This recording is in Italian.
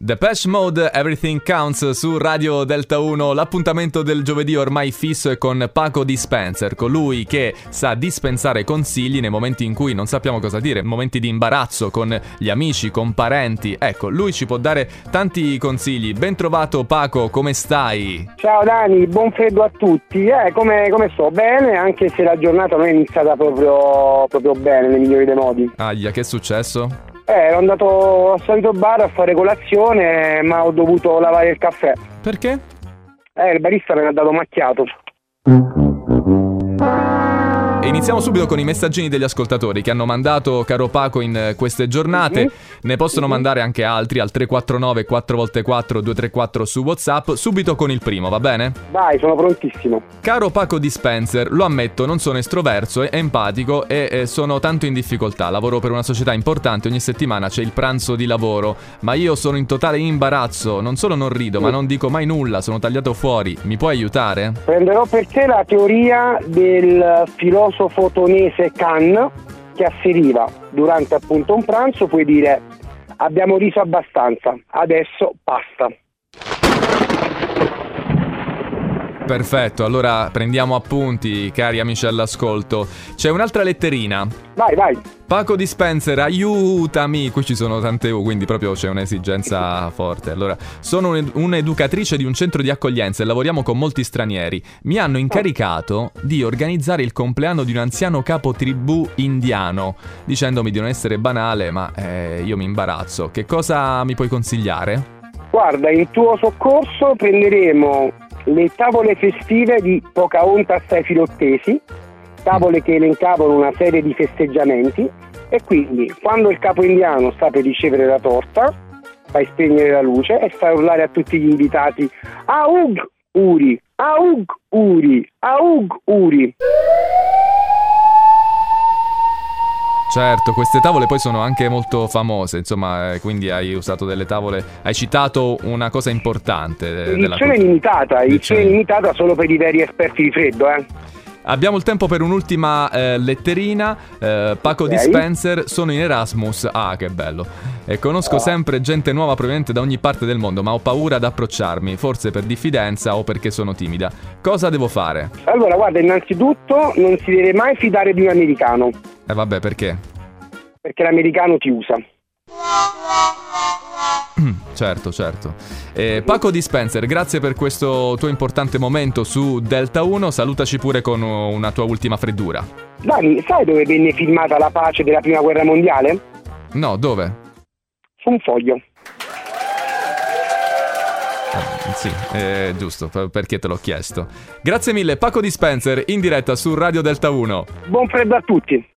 Depeche Mode, Everything Counts su Radio Delta 1, l'appuntamento del giovedì ormai fisso è con Paco Dispenser, colui che sa dispensare consigli nei momenti in cui non sappiamo cosa dire, momenti di imbarazzo con gli amici, con parenti. Ecco, lui ci può dare tanti consigli. Ben trovato Paco, come stai? Ciao Dani, buon freddo a tutti. Eh, come, come sto? Bene, anche se la giornata non è iniziata proprio, proprio bene, nei migliori dei modi. Aglia, che è successo? Eh, ero andato al solito bar a fare colazione, ma ho dovuto lavare il caffè. Perché? Eh, il barista me l'ha dato macchiato. Iniziamo subito con i messaggini degli ascoltatori che hanno mandato caro Paco in eh, queste giornate. Mhm. Ne possono mandare anche altri al 349 4x4 234 su WhatsApp. Subito con il primo, va bene? Vai, sono prontissimo. Caro Paco Dispenser, lo ammetto, non sono estroverso e empatico e eh, sono tanto in difficoltà. Lavoro per una società importante, ogni settimana c'è il pranzo di lavoro, ma io sono in totale imbarazzo. Non solo non rido, ma non dico mai nulla, sono tagliato fuori. Mi puoi aiutare? Prenderò per te la teoria del filosofo totonese Khan che asseriva durante appunto un pranzo puoi dire abbiamo riso abbastanza, adesso basta. Perfetto, allora prendiamo appunti, cari amici all'ascolto. C'è un'altra letterina. Vai, vai. Paco Dispenser, aiutami! Qui ci sono tante U, quindi proprio c'è un'esigenza forte. Allora, sono un- un'educatrice di un centro di accoglienza e lavoriamo con molti stranieri. Mi hanno incaricato di organizzare il compleanno di un anziano capo tribù indiano, dicendomi di non essere banale, ma eh, io mi imbarazzo. Che cosa mi puoi consigliare? Guarda, in tuo soccorso prenderemo le tavole festive di Pocahontas ai filottesi, tavole che elencavano una serie di festeggiamenti e quindi quando il capo indiano sta per ricevere la torta, fai spegnere la luce e fai urlare a tutti gli invitati Aug Uri, Aug Uri, Aug Uri. Certo, queste tavole poi sono anche molto famose, insomma, eh, quindi hai usato delle tavole, hai citato una cosa importante eh, Edizione limitata, edizione limitata solo per i veri esperti di freddo, eh. Abbiamo il tempo per un'ultima eh, letterina. Eh, Paco Ok. Dispenser, sono in Erasmus. Ah, che bello. E conosco Ah. sempre gente nuova proveniente da ogni parte del mondo, ma ho paura ad approcciarmi, forse per diffidenza o perché sono timida. Cosa devo fare? Allora, guarda, innanzitutto non si deve mai fidare di un americano, Eh vabbè, perché? perché l'americano ti usa. certo, certo. Eh, Paco Dispenser, grazie per questo tuo importante momento su Delta 1. Salutaci pure con una tua ultima freddura. Dani, sai dove venne filmata la pace della prima guerra mondiale? No, dove? Su un foglio. Eh, sì, eh, giusto, per- perché te l'ho chiesto. Grazie mille, Paco Dispenser, in diretta su Radio Delta 1. Buon freddo a tutti!